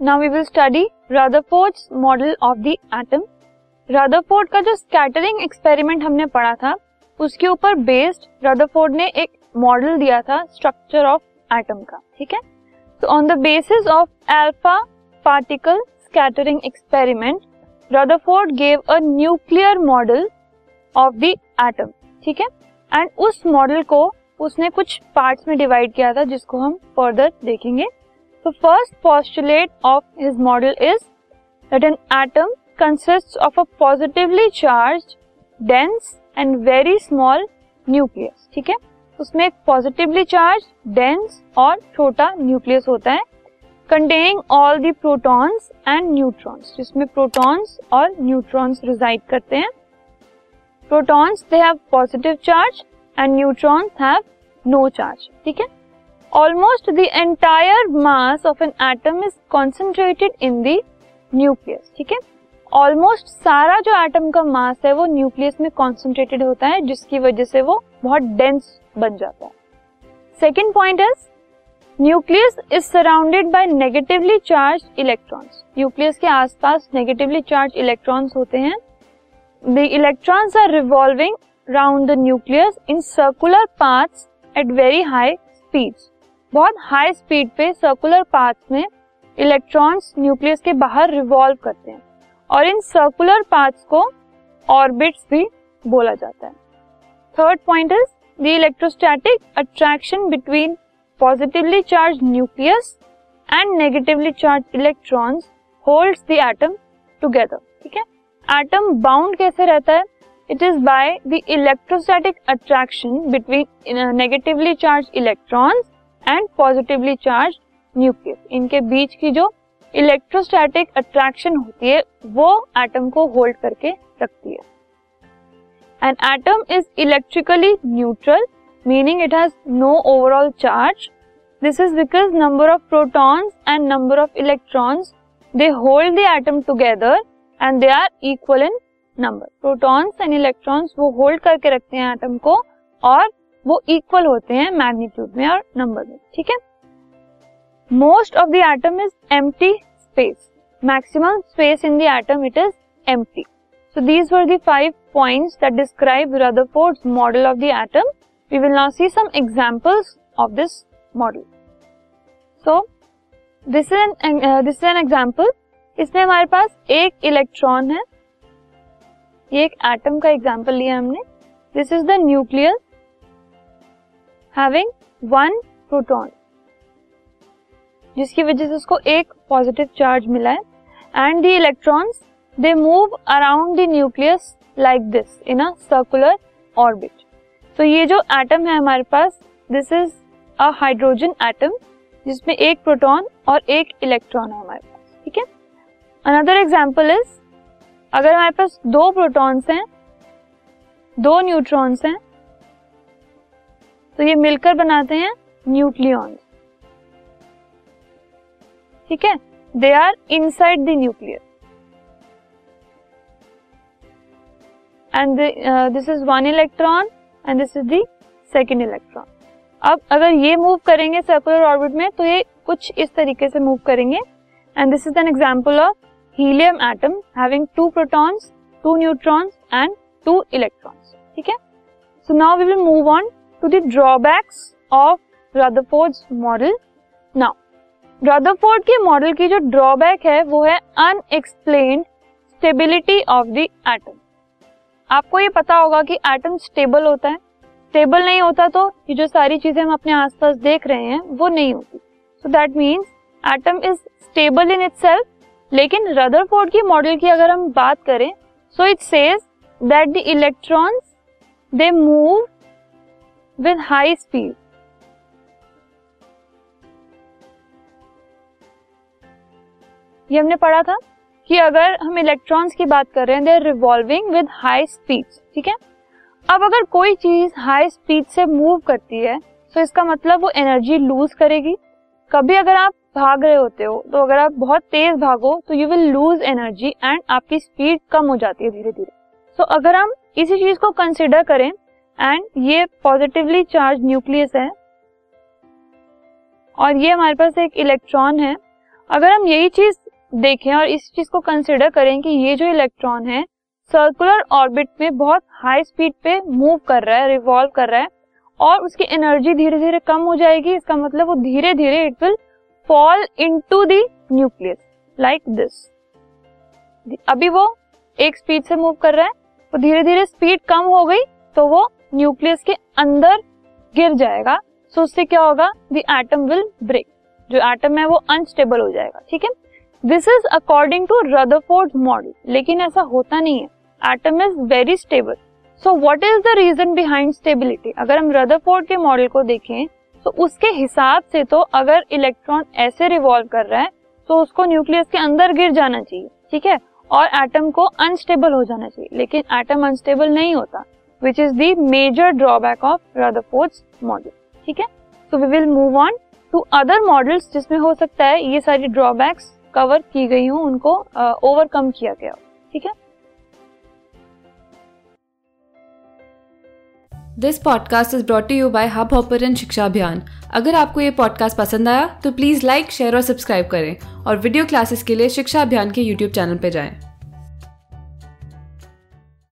Now we will study Rutherford's model of the atom Rutherford का जो scattering experiment हमने पढ़ा था, उसके ऊपर बेस्ड रदरफोर्ड ने एक मॉडल दिया था स्ट्रक्चर ऑफ़ एटम का, ठीक है? तो on the basis of alpha particle scattering experiment Rutherford gave a nuclear model of the atom ठीक है? एंड उस मॉडल को उसने कुछ पार्ट्स में डिवाइड किया था, जिसको हम फर्दर देखेंगे। तो first postulate of his model is that an atom consist of a positively charge dense and very small nucleus ठीक है? उसमें एक पॉजिटिवली चार्ज डेंस और छोटा न्यूक्लियस होता है containing all the protons and neutrons जिसमें प्रोटॉन्स और न्यूट्रॉन्स रिजाइड करते हैं। Protons they have positive charge and neutrons have no charge ठीक है? Almost the entire mass of an atom is concentrated in the nucleus ठीक है? Almost सारा जो एटम का मास है, वो न्यूक्लियस में कॉन्सेंट्रेटेड होता है, जिसकी वजह से वो बहुत डेंस बन जाता है। Second point is nucleus is surrounded by negatively charge electrons nucleus के आसपास नेगेटिवली चार्ज इलेक्ट्रॉन्स होते हैं। The electrons are revolving round the nucleus in circular paths at very high speeds बहुत हाई स्पीड पे circular paths में electrons nucleus के बाहर revolve करते हैं और इन सर्कुलर पाथ्स को ऑर्बिट्स भी बोला जाता है। Third point is the electrostatic attraction between positively charge nucleus and negatively charge electrons holds the atom together ठीक है? एटम बाउंड कैसे रहता है? It is by the electrostatic attraction between negatively charge electrons and positively charge nucleus इनके बीच की जो electrostatic attraction होती है, वो एटम को होल्ड करके रखती है। An atom is electrically neutral meaning it has no overall charge this is because number of protons and number of electrons they hold the atom together and they are equal in number protons and electrons वो hold करके रखते हैं atom को और वो equal होते हैं magnitude में और नंबर में, ठीक है? Most of the atom is empty space maximum space in the atom it is empty so these were the five points that describe Rutherford's model of the atom we will now see some examples of this model so this is an this is an example इसमें हमारे पास एक electron है। ये एक atom का example लिया हमने। This is the nucleus having one proton जिसकी वजह से उसको एक पॉजिटिव चार्ज मिला है. And the electrons they move around the nucleus like this in a circular orbit तो ये जो एटम है हमारे पास this is a hydrogen atom जिसमें एक प्रोटॉन और एक इलेक्ट्रॉन है हमारे पास. ठीक है? अनदर एग्ज़ाम्पल इज़ अगर हमारे पास दो प्रोटॉन्स हैं, दो न्यूट्रॉन्स हैं तो ये मिलकर बनाते हैं न्यूक्लियॉन्स। ठीक है? They are inside the nucleus and this is one electron and this is the second electron अब अगर ये मूव करेंगे सर्कुलर ऑर्बिट में तो ये कुछ इस तरीके से मूव करेंगे। And this is an example of helium atom having two protons two neutrons and two electrons ठीक है? So now we will move on to drawbacks of Rutherford's model now Rutherford के मॉडल की जो drawback है, वो है unexplained stability of the atom आपको ये पता होगा कि एटम स्टेबल होता है। स्टेबल नहीं होता तो ये जो सारी चीज़ें हम अपने आसपास देख रहे हैं, वो नहीं होती। So that means atom is stable in itself लेकिन रदरफोर्ड की मॉडल की अगर हम बात करें so it says that the electrons they move with high speed ये हमने पढ़ा था कि अगर हम इलेक्ट्रॉन्स की बात कर रहे हैं they are revolving with high speed ठीक है? अब अगर कोई चीज़ हाई स्पीड से मूव करती है तो इसका मतलब वो एनर्जी लूज करेगी। कभी अगर आप भाग रहे होते हो तो अगर आप बहुत तेज भागो तो you will lose energy and आपकी स्पीड कम हो जाती है धीरे धीरे सो so, अगर हम इसी चीज़ को कंसिडर करें एंड ये पॉजिटिवली चार्ज न्यूक्लियस है। और ये हमारे पास एक इलेक्ट्रॉन है। अगर हम यही चीज़ देखें और इस चीज़ को कंसिडर करें कि ये जो इलेक्ट्रॉन है सर्कुलर ऑर्बिट में बहुत हाई स्पीड पे मूव कर रहा है रिवॉल्व कर रहा है, और उसकी एनर्जी धीरे धीरे कम हो जाएगी, इसका मतलब वो धीरे धीरे it will fall into the nucleus like this अभी वो एक स्पीड से मूव कर रहा है तो धीरे धीरे स्पीड कम हो गई तो वो न्यूक्लियस के अंदर गिर जाएगा सो उससे क्या होगा? द एटम विल ब्रेक जो एटम है वो अनस्टेबल हो जाएगा, ठीक है? This is according to Rutherford model लेकिन ऐसा होता नहीं है। Atom is very stable so what is the reason behind stability अगर हम रदरफोर्ड के मॉडल को देखें तो उसके हिसाब से तो अगर इलेक्ट्रॉन ऐसे रिवॉल्व कर रहा है तो उसको न्यूक्लियस के अंदर गिर जाना चाहिए, ठीक है? और एटम को अनस्टेबल हो जाना चाहिए। लेकिन एटम अनस्टेबल नहीं होता। Which is the major drawback of Rutherford's model ठीक है? So we will move on to other models जिसमें हो सकता है ये सारी ड्रॉबैक्स कवर की गई हूँ उनको ओवरकम uh, किया गया ठीक है? This podcast is brought you by Hubhopper शिक्षा अभियान अगर आपको ये पॉडकास्ट पसंद आया तो प्लीज़ लाइक शेयर और सब्सक्राइब करें। और वीडियो क्लासेस के लिए शिक्षा अभियान के यूट्यूब चैनल पर जाएँ।